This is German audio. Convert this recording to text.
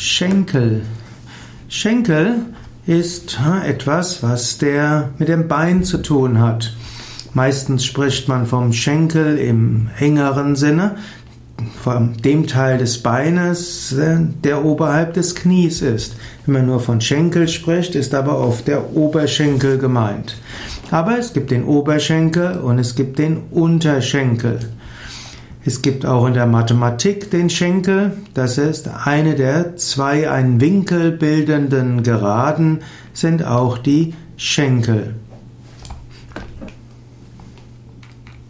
Schenkel. Schenkel ist etwas, was der mit dem Bein zu tun hat. Meistens spricht man vom Schenkel im engeren Sinne, von dem Teil des Beines, der oberhalb des Knies ist. Wenn man nur von Schenkel spricht, ist aber oft der Oberschenkel gemeint. Aber es gibt den Oberschenkel und es gibt den Unterschenkel. Es gibt auch in der Mathematik den Schenkel. Das ist eine der zwei einen Winkel bildenden Geraden, sind auch die Schenkel.